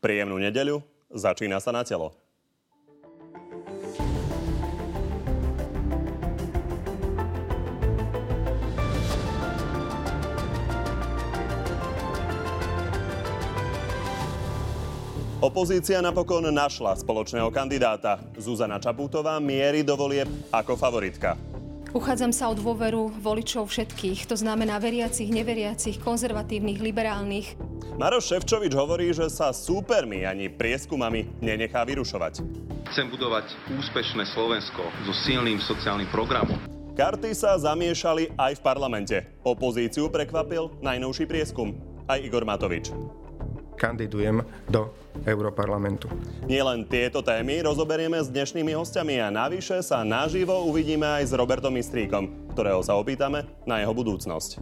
Príjemnú nedeľu, začína sa na telo. Opozícia napokon našla spoločného kandidáta. Zuzana Čapútová mierí do volieb ako favoritka. Uchádzam sa o dôveru voličov všetkých, to znamená veriacich, neveriacich, konzervatívnych, liberálnych. Maroš Ševčovič hovorí, že sa súpermi ani prieskumami nenechá vyrušovať. Chcem budovať úspešné Slovensko so silným sociálnym programom. Karty sa zamiešali aj v parlamente. Opozíciu prekvapil najnovší prieskum. Aj Igor Matovič kandidujem do Európarlamentu. Nielen tieto témy rozoberieme s dnešnými hostiami a navyše sa naživo uvidíme aj s Robertom Mistríkom, ktorého sa opýtame na jeho budúcnosť.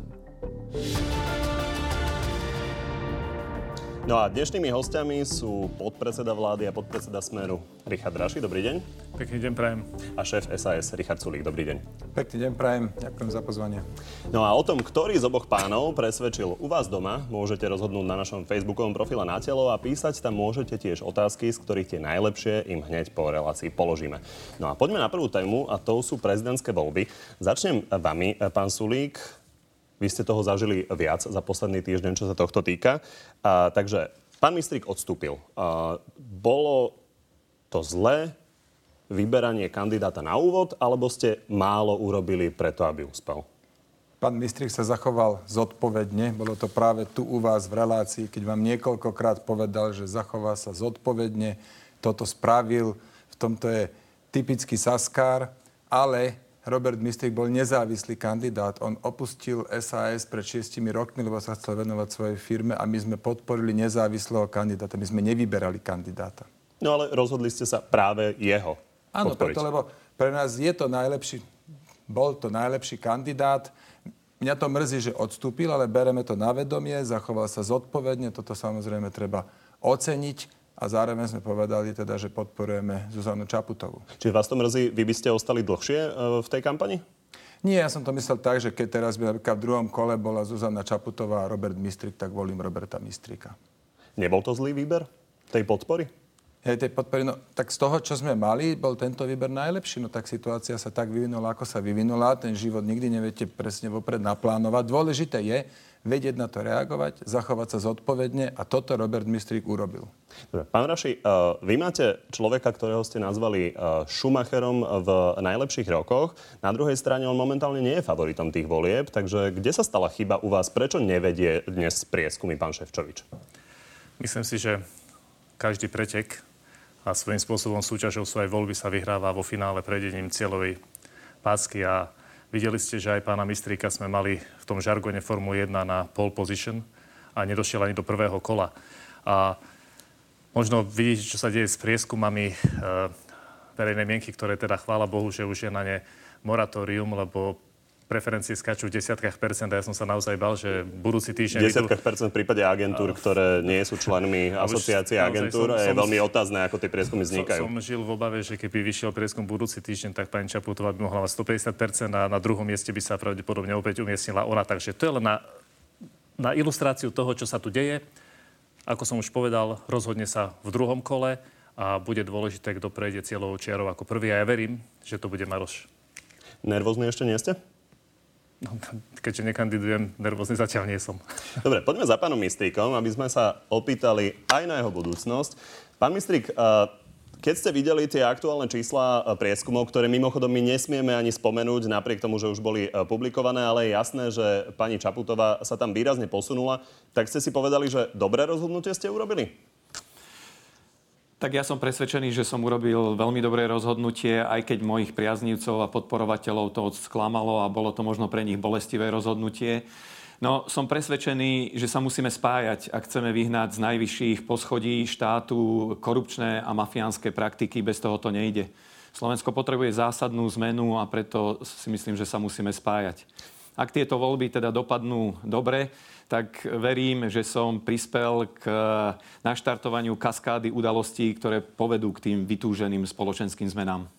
No a dnešnými hostiami sú podpredseda vlády a podpredseda Smeru Richard Raši. Dobrý deň. Pekný deň, prajem. A šéf SAS Richard Sulík. Dobrý deň. Pekný deň, prajem. Ďakujem za pozvanie. No a o tom, ktorý z oboch pánov presvedčil u vás doma, môžete rozhodnúť na našom facebookovom profile na telo a písať tam môžete tiež otázky, z ktorých tie najlepšie im hneď po relácii položíme. No a poďme na prvú tému a to sú prezidentské voľby. Začnem vami, pán Sulík. Vy ste toho zažili viac za posledný týždeň, čo sa tohto týka. A, takže pán Mistrik odstúpil. A, bolo to zlé vyberanie kandidáta na úvod, alebo ste málo urobili preto, aby uspel? Pán Mistrik sa zachoval zodpovedne. Bolo to práve tu u vás v relácii, keď vám niekoľkokrát povedal, že zachová sa zodpovedne. Toto spravil. V tomto je typický Saskár, ale Robert Mistrik bol nezávislý kandidát. On opustil SAS pred šiestimi rokmi, lebo sa chcel venovať svojej firme a my sme podporili nezávislého kandidáta. My sme nevyberali kandidáta. No ale rozhodli ste sa práve jeho Áno, preto, lebo pre nás je to najlepší, bol to najlepší kandidát. Mňa to mrzí, že odstúpil, ale bereme to na vedomie, zachoval sa zodpovedne, toto samozrejme treba oceniť a zároveň sme povedali teda, že podporujeme Zuzanu Čaputovú. Čiže vás to mrzí, vy by ste ostali dlhšie e, v tej kampani? Nie, ja som to myslel tak, že keď teraz by napríklad v druhom kole bola Zuzana Čaputová a Robert Mistrik, tak volím Roberta Mistrika. Nebol to zlý výber tej podpory? Hej, tej podpory, no, tak z toho, čo sme mali, bol tento výber najlepší. No tak situácia sa tak vyvinula, ako sa vyvinula. Ten život nikdy neviete presne vopred naplánovať. Dôležité je, vedieť na to reagovať, zachovať sa zodpovedne a toto Robert Mistrík urobil. Dobre. Pán Raši, uh, vy máte človeka, ktorého ste nazvali uh, Schumacherom v najlepších rokoch. Na druhej strane on momentálne nie je favoritom tých volieb, takže kde sa stala chyba u vás? Prečo nevedie dnes prieskumy pán Ševčovič? Myslím si, že každý pretek a svojím spôsobom súťažou svojej voľby sa vyhráva vo finále prejdením cieľovej pásky a Videli ste, že aj pána Mistríka sme mali v tom žargone Formuly 1 na pole position a nedošiel ani do prvého kola. A možno vidíte, čo sa deje s prieskumami e, verejnej mienky, ktoré teda chvála Bohu, že už je na ne moratórium, lebo preferencie skáču v desiatkách percent a ja som sa naozaj bal, že budúci týždeň... V desiatkách percent v prípade agentúr, ktoré nie sú členmi asociácie agentúr. Som, je som, veľmi otázne, ako tie prieskumy vznikajú. Som, som žil v obave, že keby vyšiel prieskum budúci týždeň, tak pani Čaputová by mohla mať 150 a na druhom mieste by sa pravdepodobne opäť umiestnila ona. Takže to je len na, na ilustráciu toho, čo sa tu deje. Ako som už povedal, rozhodne sa v druhom kole a bude dôležité, kto prejde cieľovou čiarou ako prvý. A ja verím, že to bude Maroš. Nervózny ešte nie ste? No, keďže nekandidujem, nervózny zatiaľ nie som. Dobre, poďme za pánom Mistríkom, aby sme sa opýtali aj na jeho budúcnosť. Pán Mistrík, keď ste videli tie aktuálne čísla prieskumov, ktoré mimochodom my nesmieme ani spomenúť, napriek tomu, že už boli publikované, ale je jasné, že pani Čaputová sa tam výrazne posunula, tak ste si povedali, že dobré rozhodnutie ste urobili? Tak ja som presvedčený, že som urobil veľmi dobré rozhodnutie, aj keď mojich priaznívcov a podporovateľov to sklamalo a bolo to možno pre nich bolestivé rozhodnutie. No, som presvedčený, že sa musíme spájať, ak chceme vyhnať z najvyšších poschodí štátu korupčné a mafiánske praktiky. Bez toho to nejde. Slovensko potrebuje zásadnú zmenu a preto si myslím, že sa musíme spájať. Ak tieto voľby teda dopadnú dobre, tak verím, že som prispel k naštartovaniu kaskády udalostí, ktoré povedú k tým vytúženým spoločenským zmenám.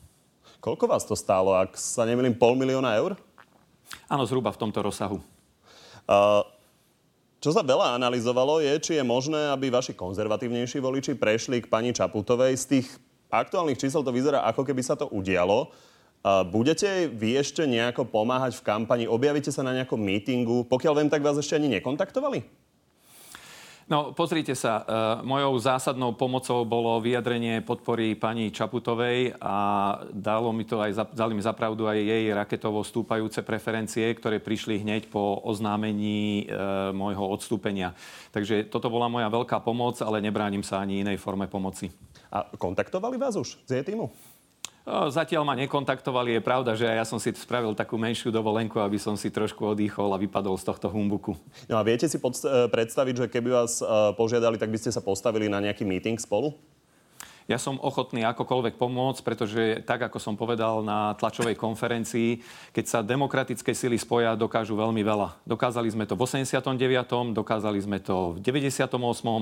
Koľko vás to stálo, ak sa nemýlim, pol milióna eur? Áno, zhruba v tomto rozsahu. Uh, čo sa veľa analyzovalo je, či je možné, aby vaši konzervatívnejší voliči prešli k pani Čaputovej. Z tých aktuálnych čísel to vyzerá, ako keby sa to udialo. Budete vy ešte nejako pomáhať v kampani? Objavíte sa na nejakom mítingu? Pokiaľ viem, tak vás ešte ani nekontaktovali? No, pozrite sa, e, mojou zásadnou pomocou bolo vyjadrenie podpory pani Čaputovej a dalo mi to aj, dali mi zapravdu aj jej raketovo stúpajúce preferencie, ktoré prišli hneď po oznámení e, môjho odstúpenia. Takže toto bola moja veľká pomoc, ale nebránim sa ani inej forme pomoci. A kontaktovali vás už z jej týmu? Zatiaľ ma nekontaktovali. Je pravda, že ja som si spravil takú menšiu dovolenku, aby som si trošku odýchol a vypadol z tohto humbuku. No a viete si podst- predstaviť, že keby vás požiadali, tak by ste sa postavili na nejaký meeting spolu? Ja som ochotný akokoľvek pomôcť, pretože tak, ako som povedal na tlačovej konferencii, keď sa demokratické sily spoja, dokážu veľmi veľa. Dokázali sme to v 89., dokázali sme to v 98.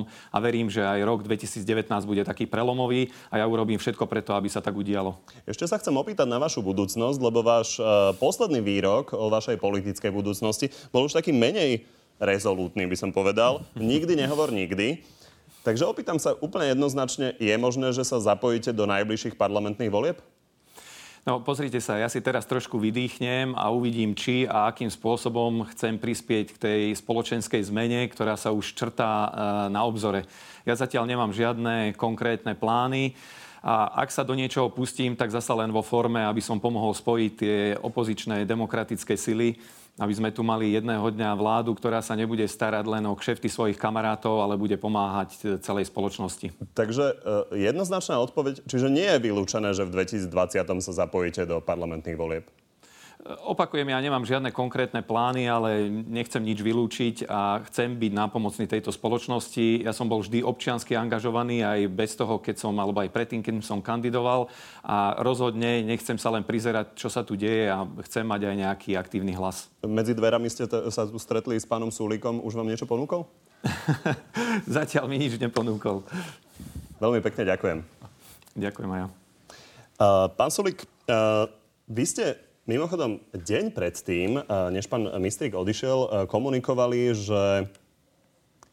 a verím, že aj rok 2019 bude taký prelomový a ja urobím všetko preto, aby sa tak udialo. Ešte sa chcem opýtať na vašu budúcnosť, lebo váš uh, posledný výrok o vašej politickej budúcnosti bol už taký menej rezolútny, by som povedal. Nikdy nehovor nikdy. Takže opýtam sa úplne jednoznačne, je možné, že sa zapojíte do najbližších parlamentných volieb? No pozrite sa, ja si teraz trošku vydýchnem a uvidím, či a akým spôsobom chcem prispieť k tej spoločenskej zmene, ktorá sa už črtá e, na obzore. Ja zatiaľ nemám žiadne konkrétne plány. A ak sa do niečoho pustím, tak zasa len vo forme, aby som pomohol spojiť tie opozičné demokratické sily aby sme tu mali jedného dňa vládu, ktorá sa nebude starať len o kšefty svojich kamarátov, ale bude pomáhať celej spoločnosti. Takže e, jednoznačná odpoveď, čiže nie je vylúčené, že v 2020 sa zapojíte do parlamentných volieb? Opakujem, ja nemám žiadne konkrétne plány, ale nechcem nič vylúčiť a chcem byť nápomocný tejto spoločnosti. Ja som bol vždy občiansky angažovaný aj bez toho, keď som, alebo aj predtým, keď som kandidoval a rozhodne nechcem sa len prizerať, čo sa tu deje a chcem mať aj nejaký aktívny hlas. Medzi dverami ste t- sa tu stretli s pánom Súlikom. Už vám niečo ponúkol? Zatiaľ mi nič neponúkol. Veľmi pekne ďakujem. Ďakujem aj ja. Uh, pán Sulik, uh, vy ste Mimochodom, deň predtým, eh, než pán Mistrik odišiel, eh, komunikovali, že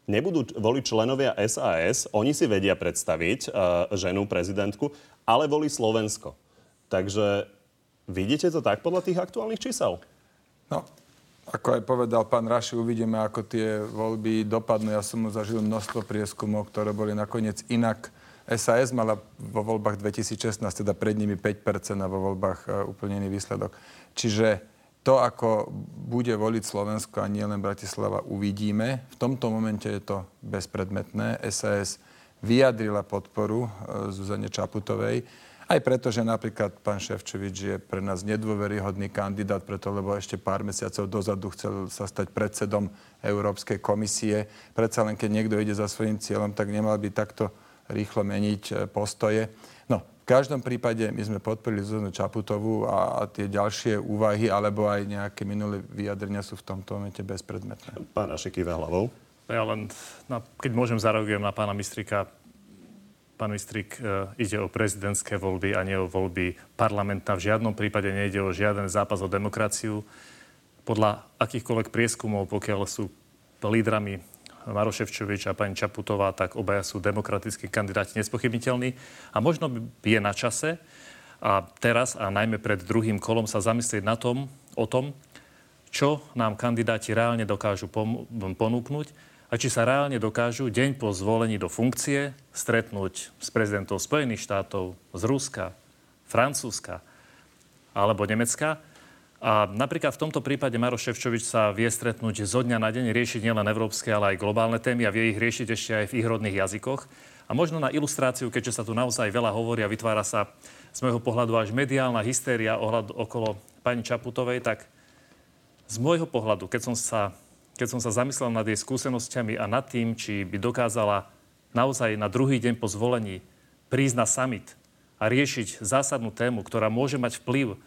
nebudú voliť členovia SAS. Oni si vedia predstaviť eh, ženu prezidentku, ale volí Slovensko. Takže vidíte to tak podľa tých aktuálnych čísel? No, ako aj povedal pán Raši, uvidíme, ako tie voľby dopadnú. Ja som mu zažil množstvo prieskumov, ktoré boli nakoniec inak SAS mala vo voľbách 2016 teda pred nimi 5% a vo voľbách e, úplne iný výsledok. Čiže to, ako bude voliť Slovensko a nielen Bratislava, uvidíme. V tomto momente je to bezpredmetné. SAS vyjadrila podporu e, Zuzane Čaputovej. Aj preto, že napríklad pán Ševčovič je pre nás nedôveryhodný kandidát, preto lebo ešte pár mesiacov dozadu chcel sa stať predsedom Európskej komisie. Predsa len keď niekto ide za svojím cieľom, tak nemal by takto rýchlo meniť e, postoje. No, v každom prípade my sme podporili Zuzanu Čaputovú a, a tie ďalšie úvahy alebo aj nejaké minulé vyjadrenia sú v tomto momente bezpredmetné. Pán Ašek hlavou. Ja len, na, keď môžem zareagujem na pána Mistrika. Pán Mistrik, e, ide o prezidentské voľby a nie o voľby parlamentná. V žiadnom prípade nejde o žiaden zápas o demokraciu. Podľa akýchkoľvek prieskumov, pokiaľ sú lídrami Maroševčovič a pani Čaputová, tak obaja sú demokratickí kandidáti nespochybniteľní. A možno je na čase a teraz a najmä pred druhým kolom sa zamyslieť na tom, o tom, čo nám kandidáti reálne dokážu pom- ponúknuť a či sa reálne dokážu deň po zvolení do funkcie stretnúť s prezidentom Spojených štátov, z Ruska, Francúzska alebo Nemecka a napríklad v tomto prípade Maroš Ševčovič sa vie stretnúť zo dňa na deň, riešiť nielen európske, ale aj globálne témy a vie ich riešiť ešte aj v ich rodných jazykoch. A možno na ilustráciu, keďže sa tu naozaj veľa hovorí a vytvára sa z môjho pohľadu až mediálna hystéria ohľad, okolo pani Čaputovej, tak z môjho pohľadu, keď som sa, keď som sa zamyslel nad jej skúsenosťami a nad tým, či by dokázala naozaj na druhý deň po zvolení prísť na summit a riešiť zásadnú tému, ktorá môže mať vplyv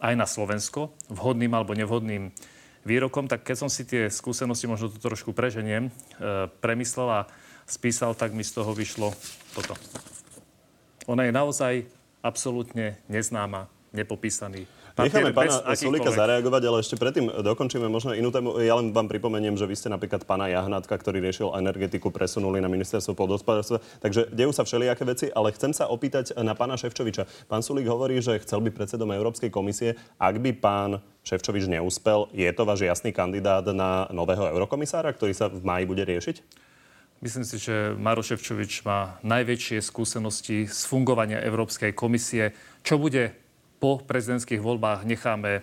aj na Slovensko vhodným alebo nevhodným výrokom, tak keď som si tie skúsenosti, možno to trošku preženiem, e, premyslel a spísal, tak mi z toho vyšlo toto. Ona je naozaj absolútne neznáma, nepopísaný Necháme pána Sulika zareagovať, ale ešte predtým dokončíme možno inú tému. Ja len vám pripomeniem, že vy ste napríklad pána Jahnátka, ktorý riešil energetiku, presunuli na ministerstvo podhospodárstva. Takže dejú sa všelijaké veci, ale chcem sa opýtať na pána Ševčoviča. Pán Sulik hovorí, že chcel byť predsedom Európskej komisie. Ak by pán Ševčovič neúspel, je to váš jasný kandidát na nového eurokomisára, ktorý sa v máji bude riešiť? Myslím si, že Maro Ševčovič má najväčšie skúsenosti z fungovania Európskej komisie. Čo bude po prezidentských voľbách necháme e,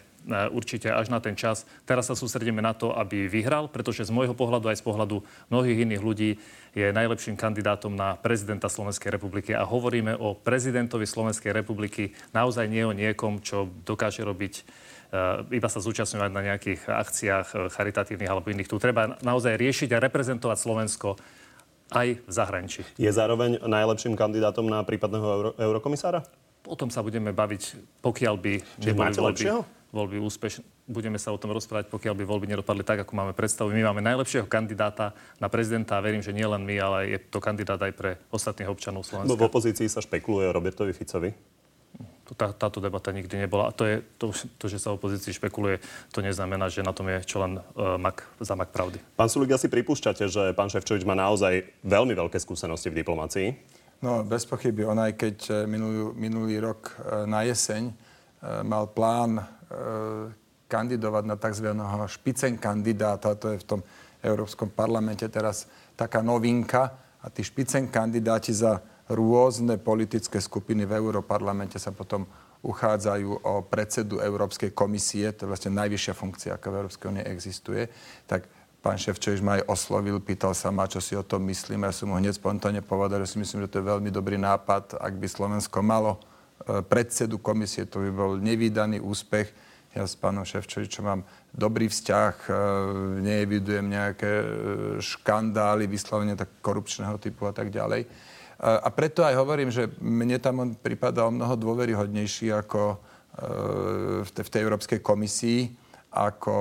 určite až na ten čas. Teraz sa sústredíme na to, aby vyhral, pretože z môjho pohľadu aj z pohľadu mnohých iných ľudí je najlepším kandidátom na prezidenta Slovenskej republiky. A hovoríme o prezidentovi Slovenskej republiky, naozaj nie o niekom, čo dokáže robiť e, iba sa zúčastňovať na nejakých akciách e, charitatívnych alebo iných. Tu treba naozaj riešiť a reprezentovať Slovensko aj v zahraničí. Je zároveň najlepším kandidátom na prípadného euro- eurokomisára? O tom sa budeme baviť, pokiaľ by máte voľby, voľby úspešné. Budeme sa o tom rozprávať, pokiaľ by voľby nedopadli tak, ako máme predstavu. My máme najlepšieho kandidáta na prezidenta a verím, že nie len my, ale je to kandidát aj pre ostatných občanov Slovenska. v opozícii sa špekuluje o Robertovi Ficovi. Tá, táto debata nikdy nebola. A to, je, to, to, že sa opozícii špekuluje, to neznamená, že na tom je čo len uh, mak, za mak pravdy. Pán Sulik, asi pripúšťate, že pán Ševčovič má naozaj veľmi veľké skúsenosti v diplomácii. No, bez pochyby. On aj keď eh, minulý, minulý rok eh, na jeseň eh, mal plán kandidovať na tzv. špicen kandidáta, to je v tom Európskom parlamente teraz taká novinka, a tí špicen kandidáti za rôzne politické skupiny v Európarlamente sa potom uchádzajú o predsedu Európskej komisie, to je vlastne najvyššia funkcia, aká v Európskej únie existuje, tak Pán Ševčovič ma aj oslovil, pýtal sa ma, čo si o tom myslím. Ja som mu hneď spontánne povedal, že si myslím, že to je veľmi dobrý nápad. Ak by Slovensko malo e, predsedu komisie, to by bol nevýdaný úspech. Ja s pánom Ševčovičom mám dobrý vzťah, e, neevidujem nejaké e, škandály, vyslovene tak korupčného typu a tak ďalej. A preto aj hovorím, že mne tam on pripadal mnoho dôveryhodnejší ako v tej Európskej komisii ako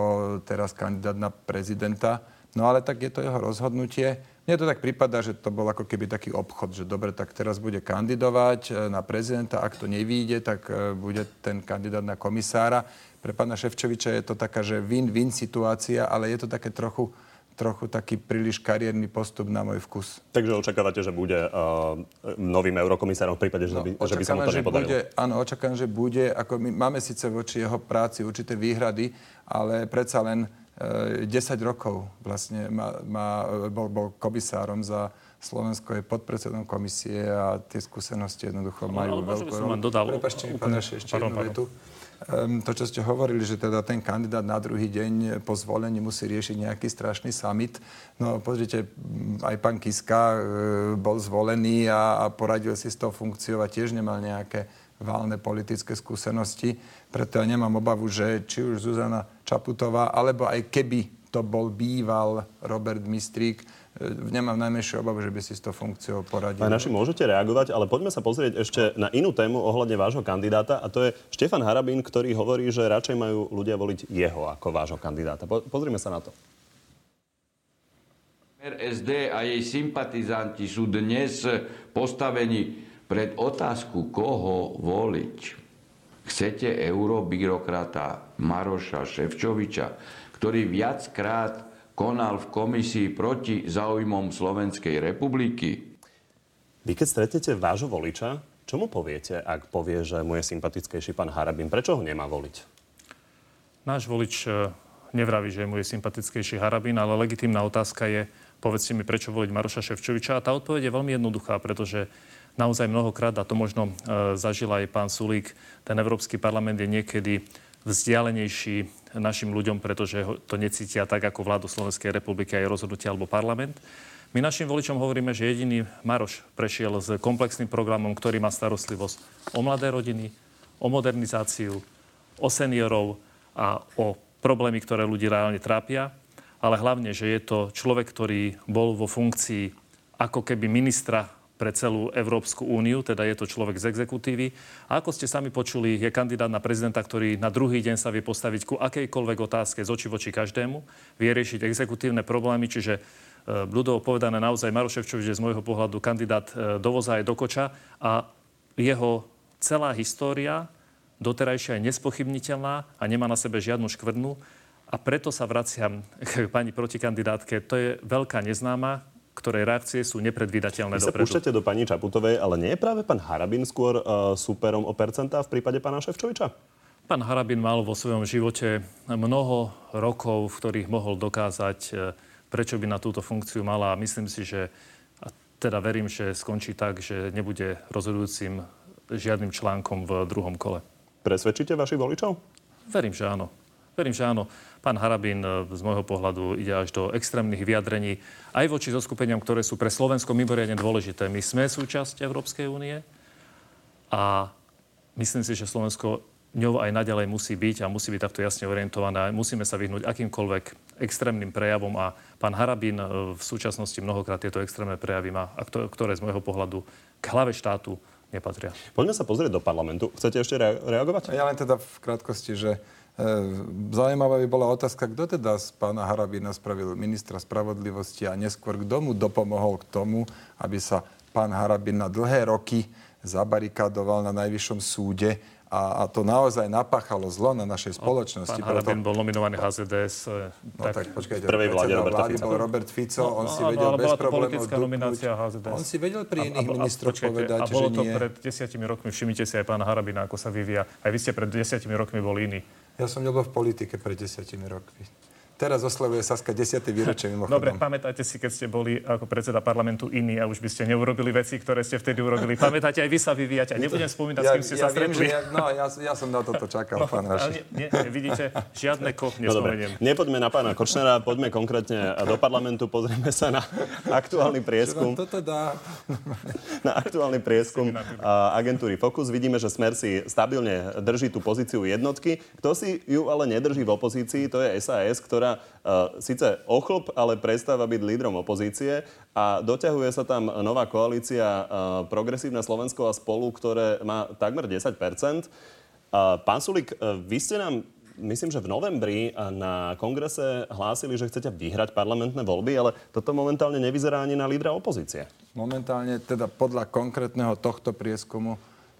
teraz kandidát na prezidenta. No ale tak je to jeho rozhodnutie. Mne to tak prípada, že to bol ako keby taký obchod, že dobre, tak teraz bude kandidovať e, na prezidenta, ak to nevíde, tak e, bude ten kandidát na komisára. Pre pána Ševčoviča je to taká, že win-win situácia, ale je to také trochu trochu taký príliš kariérny postup na môj vkus. Takže očakávate, že bude uh, novým eurokomisárom v prípade, že, no, by, že by sa mu to nepodarilo? Bude, áno, očakávam, že bude. Ako my máme síce voči jeho práci určité výhrady, ale predsa len uh, e, 10 rokov vlastne má, má, bol, bol komisárom za Slovensko je podpredsedom komisie a tie skúsenosti jednoducho majú no, veľkú rolu. Prepačte mi, pán ešte jednu vetu. Ehm, to, čo ste hovorili, že teda ten kandidát na druhý deň po zvolení musí riešiť nejaký strašný summit. No pozrite, aj pán Kiska e, bol zvolený a, a poradil si s tou funkciou a tiež nemal nejaké válne politické skúsenosti. Preto ja nemám obavu, že či už Zuzana Čaputová, alebo aj keby to bol býval Robert Mistrík, E, nemám najmenšiu obavu, že by si s tou funkciou poradil. Aj naši môžete reagovať, ale poďme sa pozrieť ešte na inú tému ohľadne vášho kandidáta a to je Štefan Harabín, ktorý hovorí, že radšej majú ľudia voliť jeho ako vášho kandidáta. Po, pozrime sa na to. SD a jej sympatizanti sú dnes postavení pred otázku, koho voliť. Chcete eurobyrokrata Maroša Ševčoviča, ktorý viackrát konal v komisii proti záujmom Slovenskej republiky. Vy keď stretnete vášho voliča, čo mu poviete, ak povie, že mu je sympatickejší pán Harabin? Prečo ho nemá voliť? Náš volič e, nevraví, že mu je sympatickejší Harabin, ale legitímna otázka je, povedzte mi, prečo voliť Maroša Ševčoviča. A tá odpoveď je veľmi jednoduchá, pretože naozaj mnohokrát, a to možno e, zažil aj pán Sulík, ten Európsky parlament je niekedy vzdialenejší našim ľuďom, pretože to necítia tak ako vládu Slovenskej republiky aj rozhodnutie alebo parlament. My našim voličom hovoríme, že jediný Maroš prešiel s komplexným programom, ktorý má starostlivosť o mladé rodiny, o modernizáciu, o seniorov a o problémy, ktoré ľudí reálne trápia, ale hlavne, že je to človek, ktorý bol vo funkcii ako keby ministra pre celú Európsku úniu, teda je to človek z exekutívy. A ako ste sami počuli, je kandidát na prezidenta, ktorý na druhý deň sa vie postaviť ku akejkoľvek otázke z oči voči každému, vie riešiť exekutívne problémy, čiže ľudovo povedané naozaj Maroševčovič je z môjho pohľadu kandidát e, do voza aj do koča a jeho celá história doterajšia je nespochybniteľná a nemá na sebe žiadnu škvrnu. A preto sa vraciam k pani protikandidátke. To je veľká neznáma, ktorej reakcie sú nepredvídateľné Vy sa dopredu. púšťate do pani Čaputovej, ale nie je práve pán Harabin skôr uh, superom o percentá v prípade pána Ševčoviča? Pán Harabin mal vo svojom živote mnoho rokov, v ktorých mohol dokázať, e, prečo by na túto funkciu mala. Myslím si, že a teda verím, že skončí tak, že nebude rozhodujúcim žiadnym článkom v druhom kole. Presvedčíte vašich voličov? Verím, že áno. Verím, že áno. Pán Harabin e, z môjho pohľadu ide až do extrémnych vyjadrení aj voči zoskupeniam, ktoré sú pre Slovensko mimoriadne dôležité. My sme súčasť Európskej únie a myslím si, že Slovensko ňou aj naďalej musí byť a musí byť takto jasne orientované. Musíme sa vyhnúť akýmkoľvek extrémnym prejavom a pán Harabin e, v súčasnosti mnohokrát tieto extrémne prejavy má, a kto- ktoré z môjho pohľadu k hlave štátu nepatria. Poďme sa pozrieť do parlamentu. Chcete ešte rea- reagovať? Ja len teda v krátkosti, že zaujímavá by bola otázka, kto teda z pána Harabina spravil ministra spravodlivosti a neskôr kto mu dopomohol k tomu, aby sa pán Harabin na dlhé roky zabarikadoval na najvyššom súde a, a to naozaj napáchalo zlo na našej spoločnosti. Pán Harabin bol nominovaný HZDS. e, No tak, počkajte, v prvej vláde Roberta vlády Fica. bol Robert Fico, No, on si áno, vedel ale bez problémov politická dupnúť. nominácia HZDS. On si vedel pri iných a- a- ministroch počkajte, povedať, a bolo že to nie. pred desiatimi rokmi, všimnite si aj pána Harabina, ako sa vyvíja. Aj vy ste pred desiatimi rokmi boli iní. Ja som nebol v politike pred desiatimi rokmi. Teraz oslavuje Saska 10. výročie mimochodom. Dobre, pamätáte si, keď ste boli ako predseda parlamentu iní a už by ste neurobili veci, ktoré ste vtedy urobili. Pamätáte, aj vy sa vyvíjate. A nebudem spomínať, s kým ste sa viem, stretli. ja, no, ja, ja som na toto čakal, pán ale Raši. nie, nie, vidíte, žiadne ko No dobre, nespomeniem. nepoďme na pána Kočnera, poďme konkrétne do parlamentu, pozrieme sa na aktuálny prieskum. Toto dá. na aktuálny prieskum agentúry Focus. Vidíme, že Smer si stabilne drží tú pozíciu jednotky. Kto si ju ale nedrží v opozícii, to je SAS, ktorá uh, síce ochlp, ale prestáva byť lídrom opozície a doťahuje sa tam nová koalícia uh, Progresívne Slovensko a spolu, ktoré má takmer 10 uh, Pán Sulik, uh, vy ste nám Myslím, že v novembri na kongrese hlásili, že chcete vyhrať parlamentné voľby, ale toto momentálne nevyzerá ani na lídra opozície. Momentálne, teda podľa konkrétneho tohto prieskumu,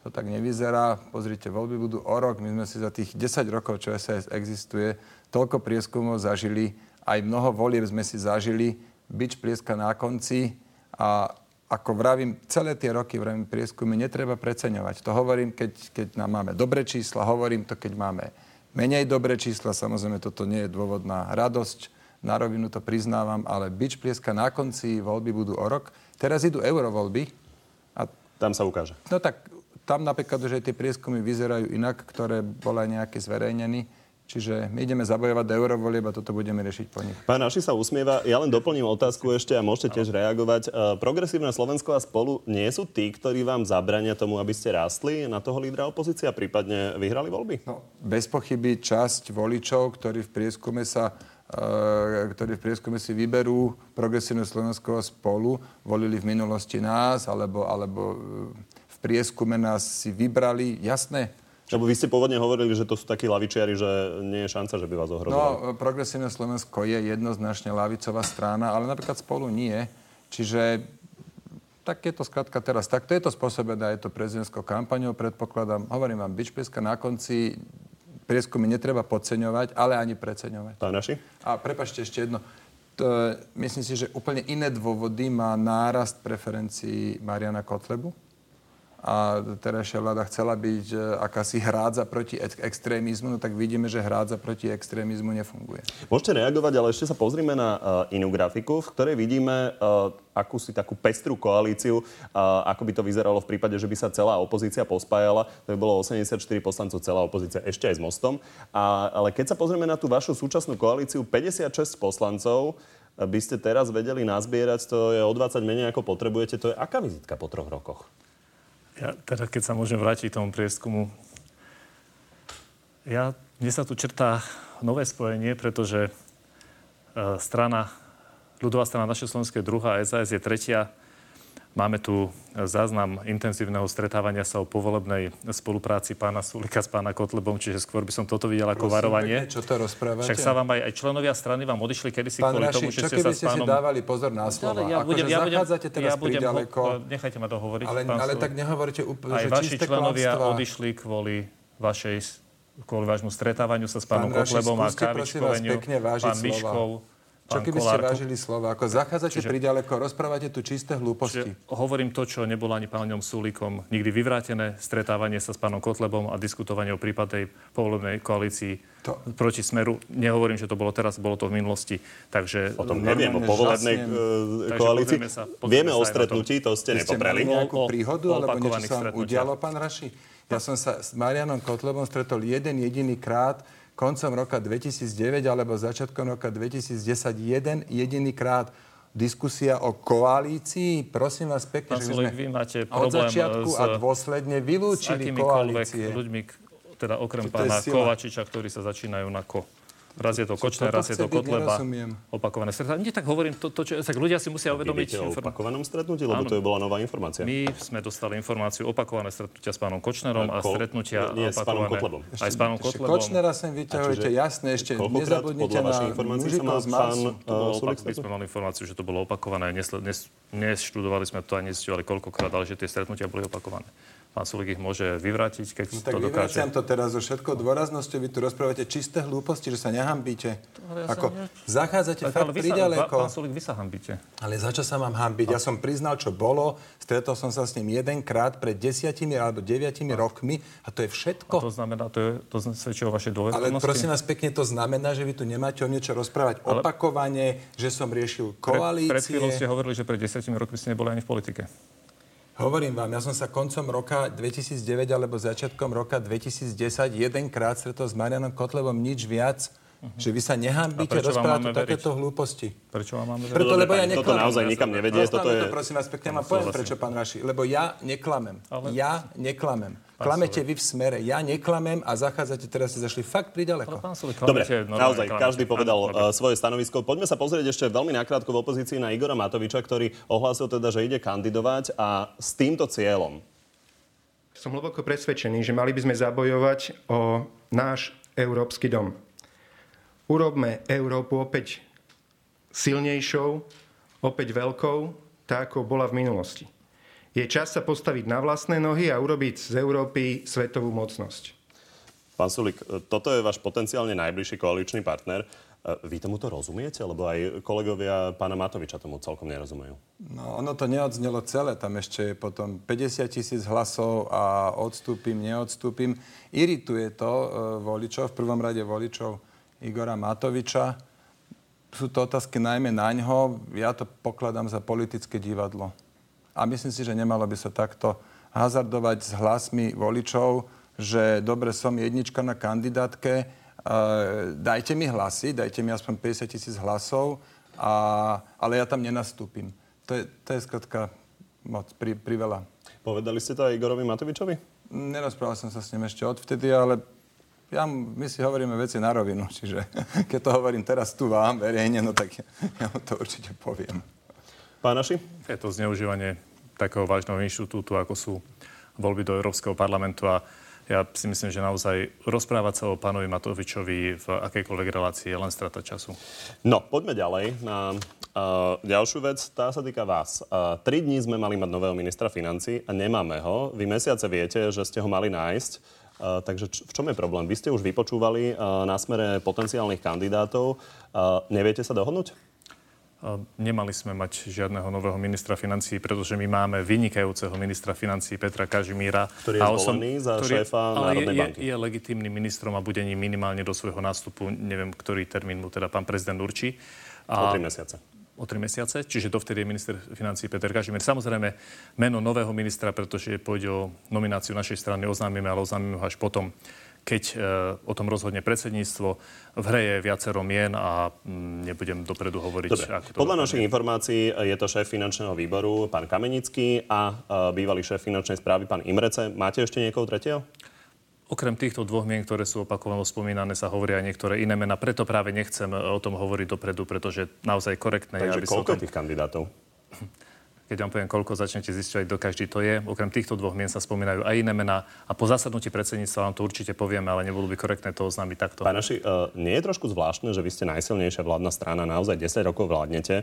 to tak nevyzerá. Pozrite, voľby budú o rok. My sme si za tých 10 rokov, čo SAS existuje, toľko prieskumov zažili. Aj mnoho volieb sme si zažili. Bič plieska na konci a ako vravím, celé tie roky vravím prieskumy netreba preceňovať. To hovorím, keď, keď nám máme dobré čísla, hovorím to, keď máme menej dobré čísla. Samozrejme, toto nie je dôvod na radosť. Na rovinu to priznávam, ale bič plieska na konci, voľby budú o rok. Teraz idú eurovoľby a Tam sa ukáže. no tak tam napríklad, že tie prieskumy vyzerajú inak, ktoré boli nejaké zverejnení. Čiže my ideme zabojovať do eurovolieb a toto budeme riešiť po nich. Pán Naši sa usmieva. Ja len doplním otázku ešte a môžete tiež reagovať. E, Progresívne Slovensko a spolu nie sú tí, ktorí vám zabrania tomu, aby ste rástli na toho lídra opozícia, prípadne vyhrali voľby? No, bez pochyby časť voličov, ktorí v prieskume sa e, ktorí v prieskume si vyberú progresívne Slovensko a spolu, volili v minulosti nás, alebo, alebo v prieskume nás si vybrali. Jasné, Lebo vy ste pôvodne hovorili, že to sú takí lavičiari, že nie je šanca, že by vás ohrozovali. No, progresívne Slovensko je jednoznačne lavicová strana, ale napríklad spolu nie. Čiže tak je to skrátka teraz takto. Je to spôsobené, je to prezidentskou kampaňou, predpokladám. Hovorím vám, bič plieska na konci, prieskumy netreba podceňovať, ale ani preceňovať. Pán Naši? A prepačte ešte jedno. To, myslím si, že úplne iné dôvody má nárast preferencií Mariana Kotlebu. A terajšia vláda chcela byť e, akási hrádza proti ex- extrémizmu, no tak vidíme, že hrádza proti extrémizmu nefunguje. Môžete reagovať, ale ešte sa pozrime na uh, inú grafiku, v ktorej vidíme uh, akúsi takú pestrú koalíciu, ako by to vyzeralo v prípade, že by sa celá opozícia pospájala. To by bolo 84 poslancov, celá opozícia ešte aj s mostom. Ale keď sa pozrieme na tú vašu súčasnú koalíciu, 56 poslancov by ste teraz vedeli nazbierať, to je o 20 menej ako potrebujete. To je aká vizitka po troch rokoch? Ja, teda keď sa môžem vrátiť k tomu prieskumu, ja, mne sa tu črtá nové spojenie, pretože e, strana, ľudová strana naše slovenské druhá, SAS je tretia. Máme tu záznam intenzívneho stretávania sa o povolebnej spolupráci pána Sulika s pána Kotlebom, čiže skôr by som toto videl ako varovanie. Pekne, čo to rozprávate? Však sa vám aj, aj členovia strany vám odišli kedysi Pán kvôli Raši, tomu, že ste sa s ste si pánom... dávali pozor na slova? Ja akože budem, ja budem, teraz ja budem, priďaleko. ho- nechajte ma dohovoriť. Ale, pán ale tak nehovorte úplne, Aj že vaši čisté členovia klamstvá. odišli kvôli vašej kvôli vášmu stretávaniu sa s pánom Kotlebom a kávičkoveniu, pán Miškov, čo keby ste vážili slova? Ako zachádzate čiže, priďaleko, rozprávate tu čisté hlúposti? Čiže hovorím to, čo nebolo ani pánom Sulíkom. Nikdy vyvrátené stretávanie sa s pánom Kotlebom a diskutovanie o prípadnej povolebnej koalícii to... proti Smeru. Nehovorím, že to bolo teraz, bolo to v minulosti. Takže... O tom neviem, o povolebnej uh, koalícii. Sa, Vieme o stretnutí, to ste nepopreli. Ste nejakú príhodu, alebo niečo sa vám udialo, pán Raši? Ja som sa s Marianom Kotlebom stretol jeden jediný krát koncom roka 2009 alebo začiatkom roka 2010 jeden jediný krát diskusia o koalícii. Prosím vás pekne, Pán že sme vy máte od začiatku a dôsledne vylúčili koalície. ľuďmi, teda okrem pána Kovačiča, ktorí sa začínajú na ko. Raz je to Kočner, raz je to Kotleba. Opakované stretnutie. Nie, tak hovorím, to, to, čo, tak ľudia si musia uvedomiť... o opakovanom stretnutí, lebo Áno. to je bola nová informácia. My sme dostali informáciu opakované stretnutia s pánom Kočnerom a, a stretnutia nie, opakované... s pánom Kotlebom. Aj s pánom Kotlebom. Kočnera sem vyťahujete, jasné, ešte nezabudnite na mužikov z Marsu. My sme mali informáciu, že to bolo opakované. Neštudovali sme to a nezistili koľkokrát, ale že tie stretnutia boli opakované pán Sulik ich môže vyvrátiť, keď no, tak to dokáže. to teraz so všetkou dôraznosťou. Vy tu rozprávate čisté hlúposti, že sa nehambíte. Ja Ako, ne... zachádzate tak, fakt pridaleko. Pán Sulik, vy sa hambíte. Ale za čo sa mám hambiť? Ja som priznal, čo bolo. Stretol som sa s ním jedenkrát pred desiatimi alebo deviatimi a. rokmi a to je všetko. A to znamená, to, je, to svedčí o vašej dôvernosti. Ale prosím vás pekne, to znamená, že vy tu nemáte o niečo rozprávať Ale... opakovane, že som riešil koalície. Pre, pred chvíľou ste hovorili, že pred desiatimi rokmi ste neboli ani v politike. Hovorím vám, ja som sa koncom roka 2009 alebo začiatkom roka 2010 jedenkrát stretol s Marianom Kotlebom, nič viac. Uh-huh. Že vy sa nehambíte rozprávať takéto hlúposti. Prečo vám máme veriť? Preto, lebo ja neklamem. Toto naozaj nikam nevedie. Toto je... to, prosím vás, pekne vám poviem, prečo, pán Raši. Lebo ja neklamem. Ale... Ja neklamem. Klamete vy v smere. Ja neklamem a zachádzate teraz si zašli fakt priďaleko. Dobre, naozaj, každý povedal uh, svoje stanovisko. Poďme sa pozrieť ešte veľmi nakrátko v opozícii na Igora Matoviča, ktorý ohlásil teda, že ide kandidovať a s týmto cieľom. Som hlboko presvedčený, že mali by sme zabojovať o náš európsky dom. Urobme Európu opäť silnejšou, opäť veľkou, tak ako bola v minulosti. Je čas sa postaviť na vlastné nohy a urobiť z Európy svetovú mocnosť. Pán Sulik, toto je váš potenciálne najbližší koaličný partner. Vy tomuto rozumiete? Lebo aj kolegovia pána Matoviča tomu celkom nerozumejú. No, ono to neodznelo celé. Tam ešte je potom 50 tisíc hlasov a odstúpim, neodstúpim. Irituje to e, voličov, v prvom rade voličov Igora Matoviča. Sú to otázky najmä na ňo. Ja to pokladám za politické divadlo. A myslím si, že nemalo by sa takto hazardovať s hlasmi voličov, že dobre, som jednička na kandidátke, uh, dajte mi hlasy, dajte mi aspoň 50 tisíc hlasov, a, ale ja tam nenastúpim. To je, to je skrátka moc pri, priveľa. Povedali ste to aj Igorovi Matovičovi? Nerozprával som sa s ním ešte odvtedy, ale ja, my si hovoríme veci na rovinu, čiže keď to hovorím teraz tu vám verejne, no tak ja, ja mu to určite poviem. Pánaši? Je to zneužívanie takého vážneho inštitútu, ako sú voľby do Európskeho parlamentu a ja si myslím, že naozaj rozprávať sa o pánovi Matovičovi v akejkoľvek relácii je len strata času. No, poďme ďalej na uh, ďalšiu vec. Tá sa týka vás. Uh, tri dní sme mali mať nového ministra financí a nemáme ho. Vy mesiace viete, že ste ho mali nájsť. Uh, takže v čom je problém? Vy ste už vypočúvali uh, na smere potenciálnych kandidátov. Uh, neviete sa dohodnúť? Nemali sme mať žiadneho nového ministra financí, pretože my máme vynikajúceho ministra financí Petra Kažimíra. Ktorý je a zvolený za ktorý, šéfa Národnej je, banky. Je, je legitímnym ministrom a bude ním minimálne do svojho nástupu. Neviem, ktorý termín mu teda pán prezident určí. A, o tri mesiace. O tri mesiace, čiže dovtedy je minister financí Peter Kažimír. Samozrejme, meno nového ministra, pretože pôjde o nomináciu našej strany, oznámime, ale oznámime ho až potom keď e, o tom rozhodne predsedníctvo. V hre je viacero mien a mm, nebudem dopredu hovoriť. Dobre. Ako to Podľa našich informácií je to šéf finančného výboru, pán Kamenický a e, bývalý šéf finančnej správy, pán Imrece. Máte ešte niekoho tretieho? Okrem týchto dvoch mien, ktoré sú opakovano spomínané, sa hovoria aj niektoré iné mená. Preto práve nechcem e, o tom hovoriť dopredu, pretože naozaj korektné Takže je, koľko tom... tých kandidátov? keď vám poviem, koľko začnete zisťovať, do každý to je. Okrem týchto dvoch mien sa spomínajú aj iné mená. A po zasadnutí predsedníctva vám to určite povieme, ale nebolo by korektné to oznámiť takto. Pán Naši, uh, nie je trošku zvláštne, že vy ste najsilnejšia vládna strana, naozaj 10 rokov vládnete.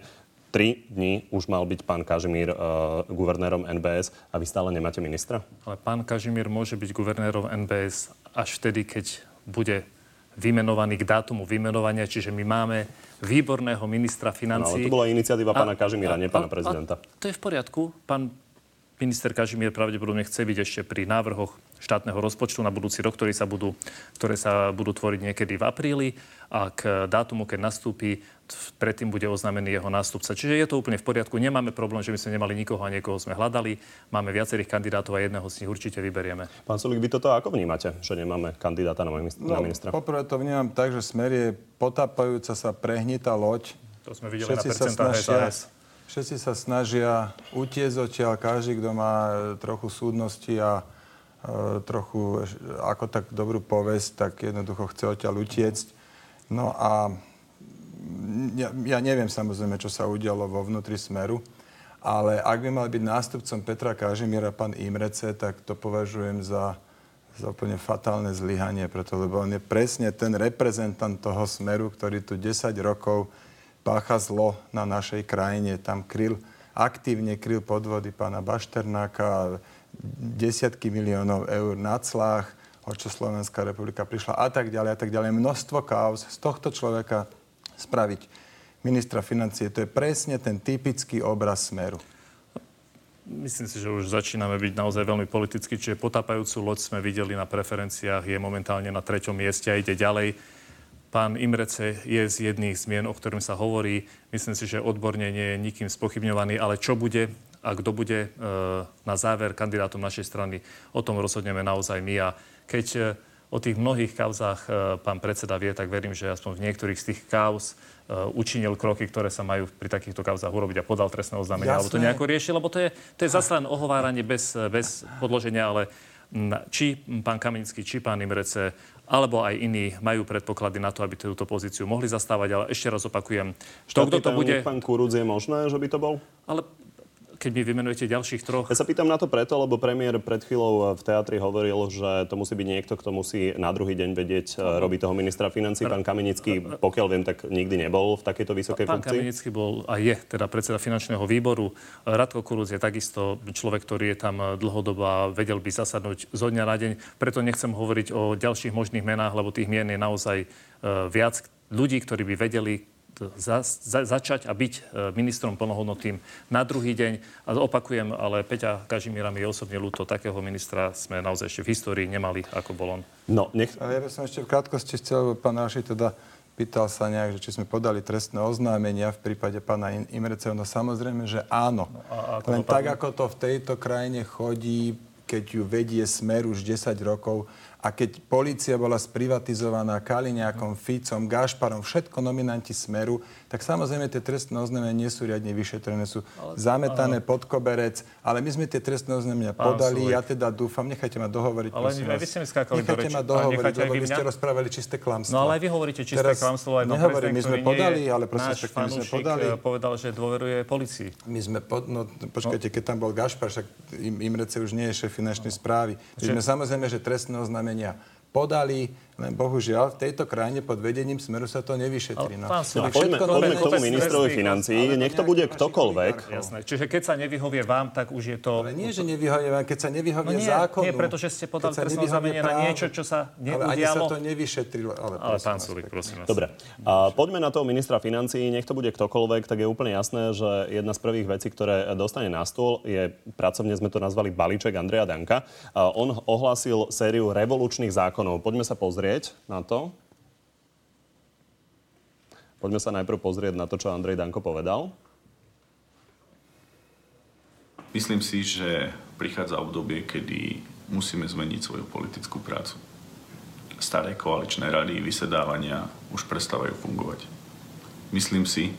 Tri dní už mal byť pán Kažimír uh, guvernérom NBS a vy stále nemáte ministra? Ale pán Kažimír môže byť guvernérom NBS až vtedy, keď bude vymenovaný k dátumu vymenovania, čiže my máme výborného ministra financí. No, ale to bola iniciatíva pána Kažimíra, nie pána prezidenta. A, to je v poriadku. Pán minister Kažimír pravdepodobne chce byť ešte pri návrhoch štátneho rozpočtu na budúci rok, ktoré sa budú, ktoré sa budú tvoriť niekedy v apríli a k dátumu, keď nastúpi, predtým bude oznámený jeho nástupca. Čiže je to úplne v poriadku. Nemáme problém, že by sme nemali nikoho a niekoho sme hľadali. Máme viacerých kandidátov a jedného z nich určite vyberieme. Pán Sulik, vy toto ako vnímate, že nemáme kandidáta na no, ministra? Poprvé to vnímam tak, že smer je potápajúca sa prehnitá loď. To sme videli Všetci na percentách SAS. Všetci sa snažia utiezť odtiaľ, každý, kto má trochu súdnosti a E, trochu ako tak dobrú povesť, tak jednoducho chce odtiaľ utiecť. No a ja, ja neviem samozrejme, čo sa udialo vo vnútri Smeru, ale ak by mal byť nástupcom Petra Kažimíra pán Imrece, tak to považujem za, za úplne fatálne zlyhanie, preto, lebo on je presne ten reprezentant toho Smeru, ktorý tu 10 rokov pácha zlo na našej krajine. Tam kryl, aktívne kryl podvody pána Bašternáka, desiatky miliónov eur na clách, o čo Slovenská republika prišla a tak ďalej a tak ďalej. Množstvo kaos z tohto človeka spraviť ministra financie. To je presne ten typický obraz smeru. Myslím si, že už začíname byť naozaj veľmi politicky, čiže potápajúcu loď sme videli na preferenciách, je momentálne na treťom mieste a ide ďalej. Pán Imrece je z jedných zmien, o ktorým sa hovorí. Myslím si, že odborne nie je nikým spochybňovaný, ale čo bude, a kto bude e, na záver kandidátom našej strany, o tom rozhodneme naozaj my. A keď e, o tých mnohých kauzách e, pán predseda vie, tak verím, že aspoň v niektorých z tých kauz učinil kroky, ktoré sa majú pri takýchto kauzách urobiť a podal trestné oznámenie, alebo to nejako riešil, lebo to je, to je zase len ohováranie bez, bez podloženia, ale či pán Kamenický, či pán Imrece, alebo aj iní majú predpoklady na to, aby túto pozíciu mohli zastávať. Ale ešte raz opakujem, to, kto to bude... pán Kurudz je možné, že by to bol? Ale keď mi vymenujete ďalších troch. Ja sa pýtam na to preto, lebo premiér pred chvíľou v teatri hovoril, že to musí byť niekto, kto musí na druhý deň vedieť uh, robiť toho ministra financí. Pán Kamenický, pokiaľ viem, tak nikdy nebol v takejto vysokej Pán funkcii. Pán Kamenický bol a je teda predseda finančného výboru. Radko Kuruz je takisto človek, ktorý je tam dlhodobo a vedel by zasadnúť zo dňa na deň. Preto nechcem hovoriť o ďalších možných menách, lebo tých mien je naozaj uh, viac ľudí, ktorí by vedeli za, za, začať a byť e, ministrom plnohodnotným na druhý deň. A opakujem, ale Peťa Kažimíra mi je osobne ľúto, takého ministra sme naozaj ešte v histórii nemali, ako bol on. No, nech... A ja by som ešte v krátkosti chcel, pán Raši, teda pýtal sa nejak, že či sme podali trestné oznámenia v prípade pána Imreceho. No samozrejme, že áno. No, a Len tak, ako to v tejto krajine chodí, keď ju vedie smer už 10 rokov, a keď policia bola sprivatizovaná Kaliňákom, Ficom, Gašparom, všetko nominanti Smeru, tak samozrejme tie trestné oznámenia nie sú riadne vyšetrené, sú ale, zametané ale... pod koberec, ale my sme tie trestné oznámenia podali, ja teda dúfam, nechajte ma dohovoriť. Ale nie, vy ste mi skákali nechajte ma dohovoriť, lebo vy ste rozprávali čisté klamstvo. No ale aj vy hovoríte čisté Teraz klamstvo, aj nehovorím, my sme podali, ale prosím, náš my sme podali. Eh, povedal, že dôveruje policii. My sme, pod, no počkajte, keď tam bol Gašpar, však Imrece už nie je šéf finančnej správy. My sme samozrejme, že trestné oznámenia oznámenia podali, len bohužiaľ v tejto krajine pod vedením Smeru sa to nevyšetrí. No. No, poďme, poďme k tomu ministrovi financií. Nech to bude ktokoľvek. Jasné. Čiže keď sa nevyhovie vám, tak už je to... Ale nie, že nevyhovie vám, keď sa nevyhovie no nie, zákonu. Nie, pretože ste podali trestné oznámenie na niečo, čo sa neudialo. Ale ani sa to nevyšetrilo. Ale, ale pán Sulik, prosím vás. Dobre. A poďme na toho ministra financií. Nech to bude ktokoľvek, tak je úplne jasné, že jedna z prvých vecí, ktoré dostane na stôl, je, pracovne sme to nazvali balíček Andreja Danka. A on ohlásil sériu revolučných zákonov. Poďme sa pozrieť na to. Poďme sa najprv pozrieť na to, čo Andrej Danko povedal. Myslím si, že prichádza obdobie, kedy musíme zmeniť svoju politickú prácu. Staré koaličné rady vysedávania už prestávajú fungovať. Myslím si,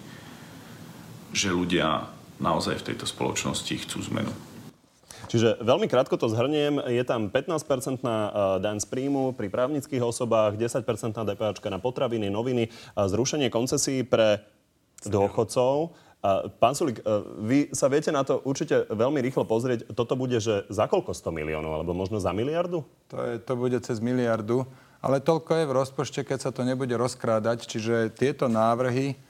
že ľudia naozaj v tejto spoločnosti chcú zmenu. Čiže veľmi krátko to zhrniem. Je tam 15-percentná e, daň z príjmu pri právnických osobách, 10-percentná DPH na potraviny, noviny, zrušenie koncesí pre dôchodcov. Pán Sulik, e, vy sa viete na to určite veľmi rýchlo pozrieť. Toto bude, že za koľko 100 miliónov, alebo možno za miliardu? To, je, to bude cez miliardu. Ale toľko je v rozpočte, keď sa to nebude rozkrádať. Čiže tieto návrhy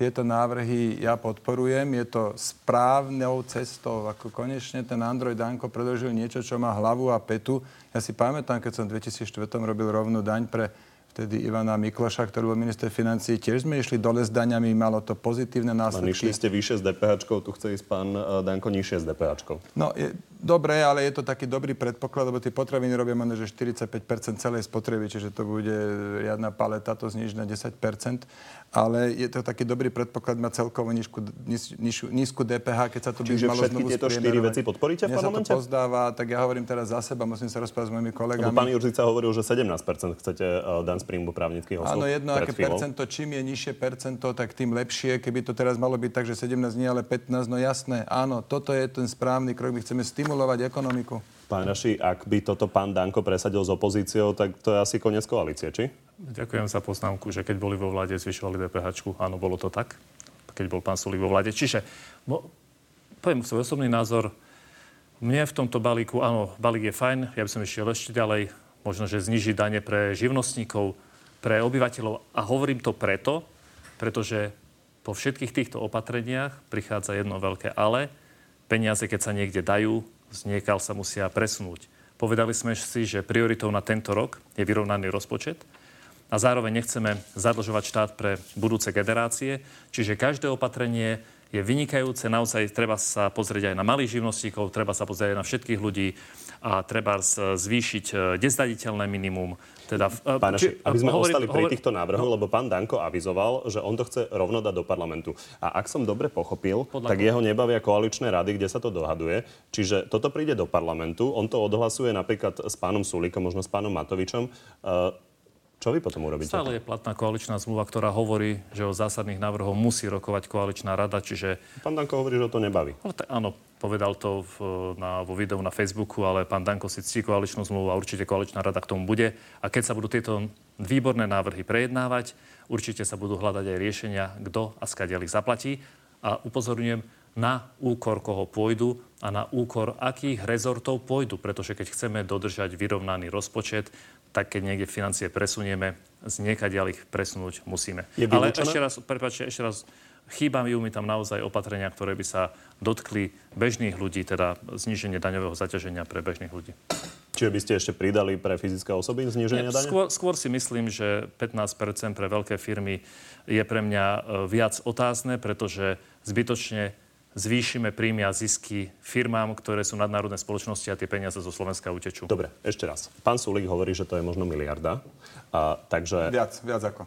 Tieto návrhy ja podporujem. Je to správnou cestou. Ako konečne ten Android Danko predložil niečo, čo má hlavu a petu. Ja si pamätám, keď som v 2004 robil rovnú daň pre vtedy Ivana Mikloša, ktorý bol minister financí, tiež sme išli dole s daňami, malo to pozitívne následky. išli ste vyššie s DPH, tu chce ísť pán eh, Danko nižšie s DPH. No, je, dobre, ale je to taký dobrý predpoklad, lebo tie potraviny robia možno, že 45% celej spotreby, čiže to bude riadna paleta, to zniž na 10% ale je to taký dobrý predpoklad mať celkovo nízku, nízku, nízku DPH, keď sa to by malo všetky tieto štyri veci podporíte v parlamente? sa to pozdáva, tak ja hovorím teraz za seba, musím sa rozprávať s mojimi kolegami. Lebo pán Jurzica hovoril, že 17% chcete dan z príjmu právnických osôb. Áno, jedno aké chvíľou. percento, čím je nižšie percento, tak tým lepšie. Keby to teraz malo byť tak, že 17 nie, ale 15, no jasné, áno, toto je ten správny krok, my chceme stimulovať ekonomiku. Pán Raši, ak by toto pán Danko presadil s opozíciou, tak to je asi koniec koalície, či? Ďakujem za poznámku, že keď boli vo vláde, zvyšovali DPH. Áno, bolo to tak, keď bol pán Sulík vo vláde. Čiže, bo, poviem svoj osobný názor. Mne v tomto balíku, áno, balík je fajn, ja by som išiel ešte ďalej, možno, že znižiť dane pre živnostníkov, pre obyvateľov. A hovorím to preto, pretože po všetkých týchto opatreniach prichádza jedno veľké ale. Peniaze, keď sa niekde dajú, z niekal sa musia presunúť. Povedali sme si, že prioritou na tento rok je vyrovnaný rozpočet a zároveň nechceme zadlžovať štát pre budúce generácie. Čiže každé opatrenie je vynikajúce. Naozaj treba sa pozrieť aj na malých živnostníkov, treba sa pozrieť aj na všetkých ľudí a treba zvýšiť e, nezdaditeľné minimum. Teda, e, pán či, aby sme hovorím, ostali pri týchto návrhoch, no. lebo pán Danko avizoval, že on to chce rovno dať do parlamentu. A ak som dobre pochopil, Podľa tak toho. jeho nebavia koaličné rady, kde sa to dohaduje. Čiže toto príde do parlamentu, on to odhlasuje napríklad s pánom Sulíkom, možno s pánom Matovičom. Uh, čo vy potom urobíte? Stále je platná koaličná zmluva, ktorá hovorí, že o zásadných návrhoch musí rokovať koaličná rada, čiže... Pán Danko hovorí, že to nebaví. Ale t- áno, povedal to v, na, vo videu na Facebooku, ale pán Danko si ctí koaličnú zmluvu a určite koaličná rada k tomu bude. A keď sa budú tieto výborné návrhy prejednávať, určite sa budú hľadať aj riešenia, kto a skadiaľ ich zaplatí. A upozorňujem, na úkor koho pôjdu a na úkor akých rezortov pôjdu. Pretože keď chceme dodržať vyrovnaný rozpočet, tak keď niekde financie presunieme, z niekaďal ich presunúť musíme. Ale ešte raz, prepáčte, ešte raz, chýbajú mi tam naozaj opatrenia, ktoré by sa dotkli bežných ľudí, teda zníženie daňového zaťaženia pre bežných ľudí. Čiže by ste ešte pridali pre fyzické osoby zníženie daňa? Skôr, skôr si myslím, že 15% pre veľké firmy je pre mňa e, viac otázne, pretože zbytočne zvýšime príjmy a zisky firmám, ktoré sú nadnárodné spoločnosti a tie peniaze zo Slovenska utečú. Dobre, ešte raz. Pán Sulík hovorí, že to je možno miliarda. A, takže... Viac, viac ako.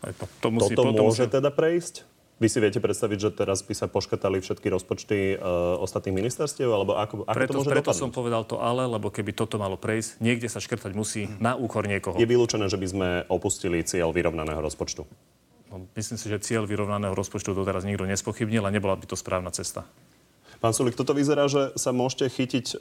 To, to musí, Toto môže musí... teda prejsť? Vy si viete predstaviť, že teraz by sa poškatali všetky rozpočty uh, ostatných ministerstiev? Alebo ako, ako preto, to môže preto dopadnúť? som povedal to ale, lebo keby toto malo prejsť, niekde sa škrtať musí na úkor niekoho. Je vylúčené, že by sme opustili cieľ vyrovnaného rozpočtu? Myslím si, že cieľ vyrovnaného rozpočtu doteraz nikto nespochybnil a nebola by to správna cesta. Pán Sulik, toto vyzerá, že sa môžete chytiť e,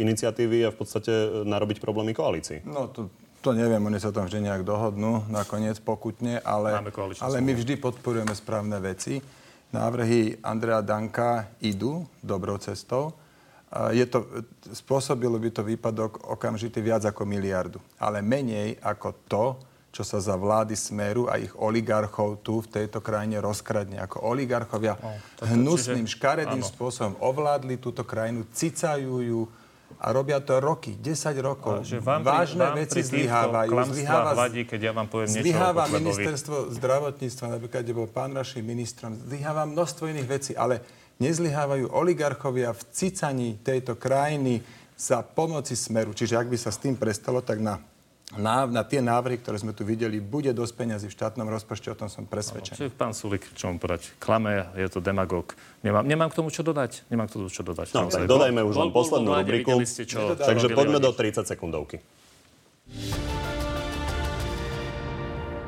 iniciatívy a v podstate narobiť problémy koalícii. No, to, to neviem, oni sa tam vždy nejak dohodnú, nakoniec pokutne, ale, ale my vždy podporujeme správne veci. Návrhy Andrea Danka idú dobrou cestou. Je to, spôsobilo by to výpadok okamžitý viac ako miliardu. Ale menej ako to, čo sa za vlády Smeru a ich oligarchov tu v tejto krajine rozkradne. Ako oligarchovia no, hnusným, čiže, škaredým áno. spôsobom ovládli túto krajinu, cicajú ju a robia to roky, 10 rokov. že vám Vážne vám veci zlyhávajú. Zlyháva, vadí, keď ja vám poviem zlyháva ministerstvo zdravotníctva, napríklad, kde bol pán našim ministrom, zlyháva množstvo iných vecí, ale nezlyhávajú oligarchovia v cicaní tejto krajiny za pomoci Smeru. Čiže ak by sa s tým prestalo, tak na na, na tie návrhy, ktoré sme tu videli, bude dosť peniazy v štátnom rozpočte, o tom som presvedčený. No, pán Sulik, čo mám povedať, klame, je to demagóg. Nemám, nemám k tomu čo dodať. Nemám k tomu čo dodať. No, tak dodajme už len poslednú rubriku. Ste, čo, takže poďme do 30 sekundovky.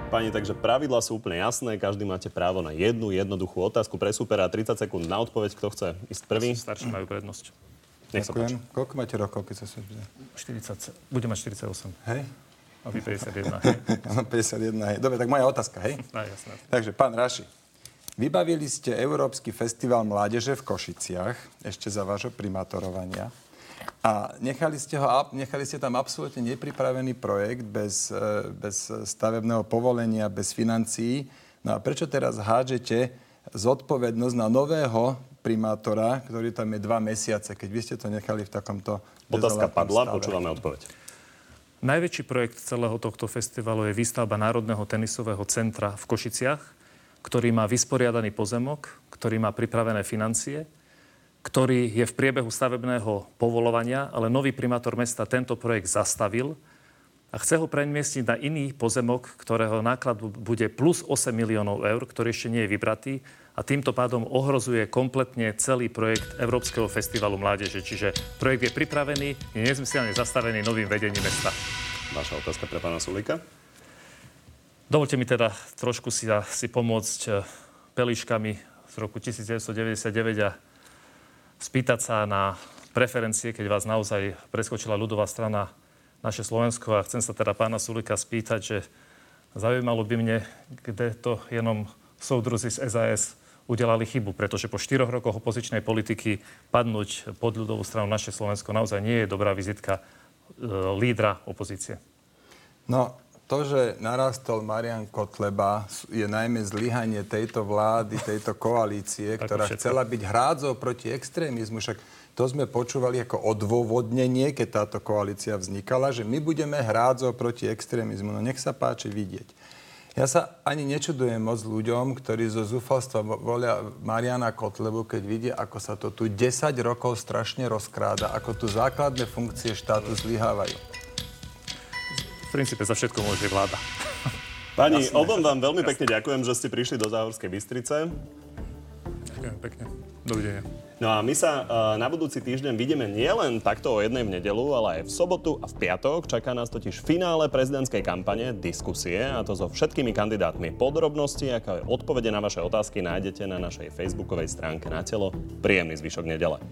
Pani, takže pravidla sú úplne jasné. Každý máte právo na jednu jednoduchú otázku pre supera. 30 sekúnd na odpoveď. Kto chce ísť prvý? Starší majú prednosť. Nech sa páči. Koľko máte rokov, keď sa 40. Budem mať 48. Hej? A vy 51, hej? Áno, 51, hej. Dobre, tak moja otázka, hej? No, jasné. Takže, pán Raši, vybavili ste Európsky festival mládeže v Košiciach, ešte za vášho primátorovania. A nechali ste, ho, nechali ste tam absolútne nepripravený projekt bez, e, bez stavebného povolenia, bez financií No a prečo teraz hádžete zodpovednosť na nového primátora, ktorý tam je dva mesiace, keď vy ste to nechali v takomto Otázka padla, stave. počúvame odpoveď. Najväčší projekt celého tohto festivalu je výstavba Národného tenisového centra v Košiciach, ktorý má vysporiadaný pozemok, ktorý má pripravené financie, ktorý je v priebehu stavebného povolovania, ale nový primátor mesta tento projekt zastavil a chce ho premiestniť na iný pozemok, ktorého náklad bude plus 8 miliónov eur, ktorý ešte nie je vybratý a týmto pádom ohrozuje kompletne celý projekt Európskeho festivalu mládeže. Čiže projekt je pripravený, je nezmyselne zastavený novým vedením mesta. Vaša otázka pre pána Sulika. Dovolte mi teda trošku si, si pomôcť e, pelíškami z roku 1999 a spýtať sa na preferencie, keď vás naozaj preskočila ľudová strana naše Slovensko a chcem sa teda pána Sulika spýtať, že zaujímalo by mne, kde to jenom soudruzi z SAS udelali chybu, pretože po štyroch rokoch opozičnej politiky padnúť pod ľudovú stranu naše Slovensko naozaj nie je dobrá vizitka e, lídra opozície. No, to, že narastol Marian Kotleba, je najmä zlyhanie tejto vlády, tejto koalície, ktorá chcela byť hrádzou proti extrémizmu. Však to sme počúvali ako odôvodnenie, keď táto koalícia vznikala, že my budeme hrádzou proti extrémizmu. No nech sa páči vidieť. Ja sa ani nečudujem moc ľuďom, ktorí zo zúfalstva volia Mariana Kotlebu, keď vidia, ako sa to tu 10 rokov strašne rozkráda, ako tu základné funkcie štátu zlyhávajú. V princípe za všetko môže vláda. Pani, obom vám veľmi pekne ďakujem, že ste prišli do Záhorskej Bystrice. Ďakujem pekne. Dovidenia. No a my sa uh, na budúci týždeň vidíme nielen takto o jednej v nedelu, ale aj v sobotu a v piatok. Čaká nás totiž finále prezidentskej kampane, diskusie a to so všetkými kandidátmi. Podrobnosti, ako aj odpovede na vaše otázky nájdete na našej facebookovej stránke na telo. Príjemný zvyšok nedele.